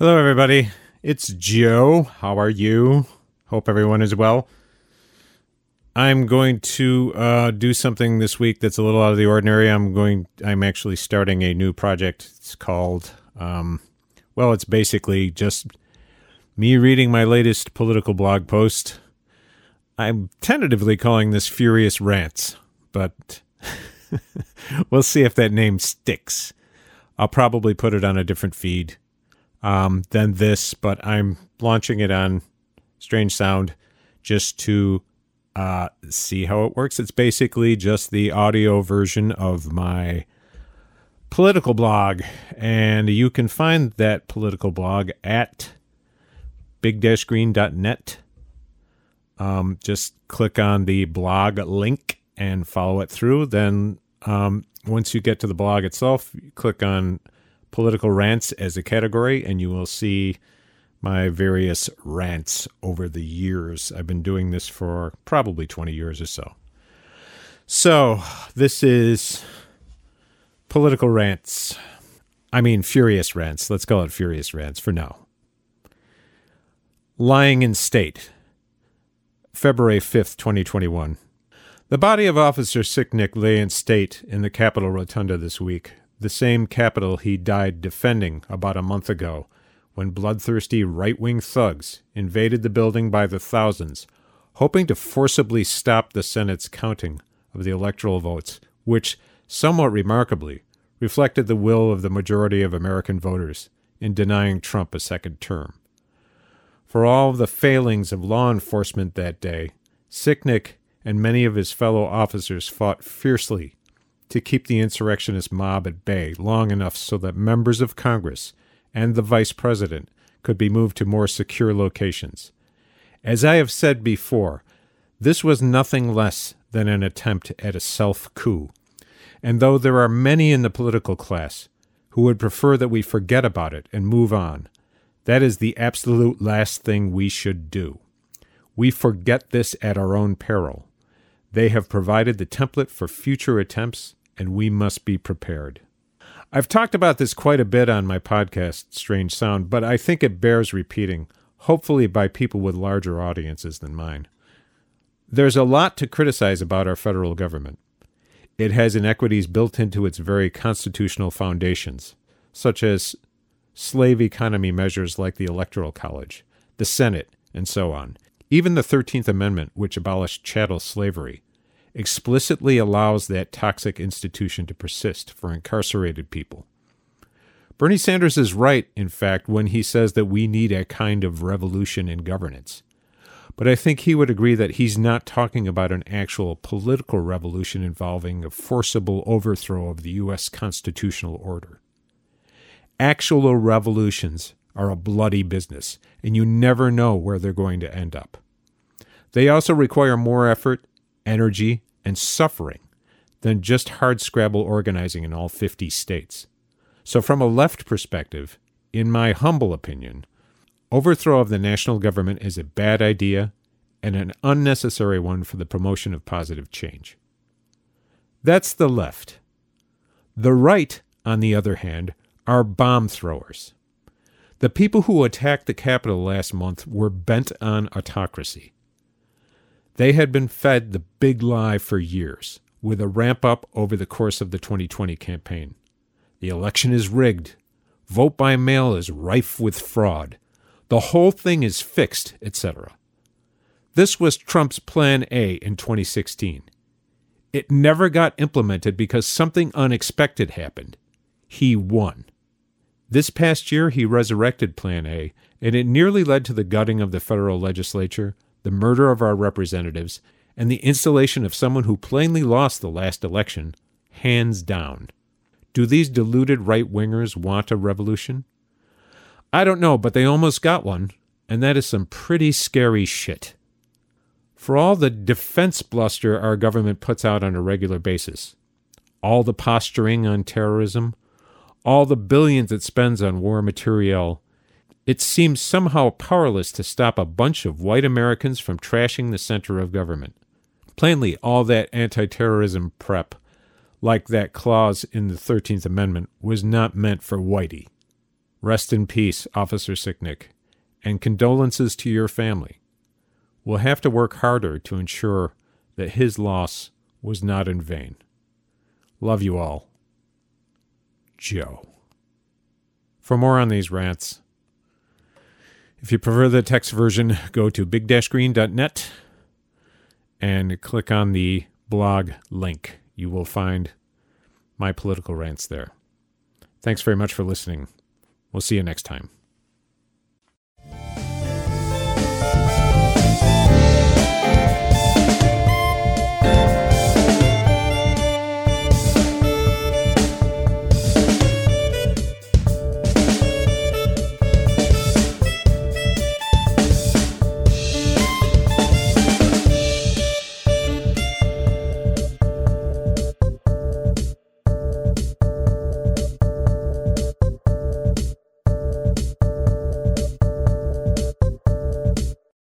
Hello, everybody. It's Joe. How are you? Hope everyone is well. I'm going to uh, do something this week that's a little out of the ordinary. I'm going. I'm actually starting a new project. It's called. Um, well, it's basically just me reading my latest political blog post. I'm tentatively calling this Furious Rants, but we'll see if that name sticks. I'll probably put it on a different feed um, than this, but I'm launching it on Strange Sound just to uh, see how it works. It's basically just the audio version of my political blog, and you can find that political blog at big-green.net. Um, just click on the blog link and follow it through. Then, um, once you get to the blog itself, click on political rants as a category, and you will see my various rants over the years. I've been doing this for probably 20 years or so. So, this is political rants. I mean, furious rants. Let's call it furious rants for now. Lying in State, February 5th, 2021. The body of Officer Sicknick lay in state in the Capitol Rotunda this week, the same Capitol he died defending about a month ago when bloodthirsty right wing thugs invaded the building by the thousands, hoping to forcibly stop the Senate's counting of the electoral votes, which, somewhat remarkably, reflected the will of the majority of American voters in denying Trump a second term. For all the failings of law enforcement that day, Sicknick and many of his fellow officers fought fiercely to keep the insurrectionist mob at bay long enough so that members of Congress and the vice president could be moved to more secure locations. As I have said before, this was nothing less than an attempt at a self coup. And though there are many in the political class who would prefer that we forget about it and move on, that is the absolute last thing we should do. We forget this at our own peril. They have provided the template for future attempts, and we must be prepared. I've talked about this quite a bit on my podcast, Strange Sound, but I think it bears repeating, hopefully by people with larger audiences than mine. There's a lot to criticize about our federal government. It has inequities built into its very constitutional foundations, such as slave economy measures like the Electoral College, the Senate, and so on. Even the 13th Amendment, which abolished chattel slavery, explicitly allows that toxic institution to persist for incarcerated people. Bernie Sanders is right, in fact, when he says that we need a kind of revolution in governance. But I think he would agree that he's not talking about an actual political revolution involving a forcible overthrow of the U.S. constitutional order. Actual revolutions are a bloody business, and you never know where they're going to end up. They also require more effort energy, and suffering than just hard scrabble organizing in all 50 states. So, from a left perspective, in my humble opinion, overthrow of the national government is a bad idea and an unnecessary one for the promotion of positive change. That's the left. The right, on the other hand, are bomb throwers. The people who attacked the Capitol last month were bent on autocracy. They had been fed the big lie for years, with a ramp up over the course of the 2020 campaign. The election is rigged. Vote by mail is rife with fraud. The whole thing is fixed, etc. This was Trump's Plan A in 2016. It never got implemented because something unexpected happened. He won. This past year, he resurrected Plan A, and it nearly led to the gutting of the federal legislature, the murder of our representatives, and the installation of someone who plainly lost the last election, hands down. Do these deluded right wingers want a revolution? I don't know, but they almost got one, and that is some pretty scary shit. For all the defense bluster our government puts out on a regular basis, all the posturing on terrorism, all the billions it spends on war materiel, it seems somehow powerless to stop a bunch of white Americans from trashing the center of government. Plainly, all that anti terrorism prep, like that clause in the 13th Amendment, was not meant for Whitey. Rest in peace, Officer Sicknick, and condolences to your family. We'll have to work harder to ensure that his loss was not in vain. Love you all. Joe. For more on these rants, if you prefer the text version, go to big-green.net and click on the blog link. You will find my political rants there. Thanks very much for listening. We'll see you next time.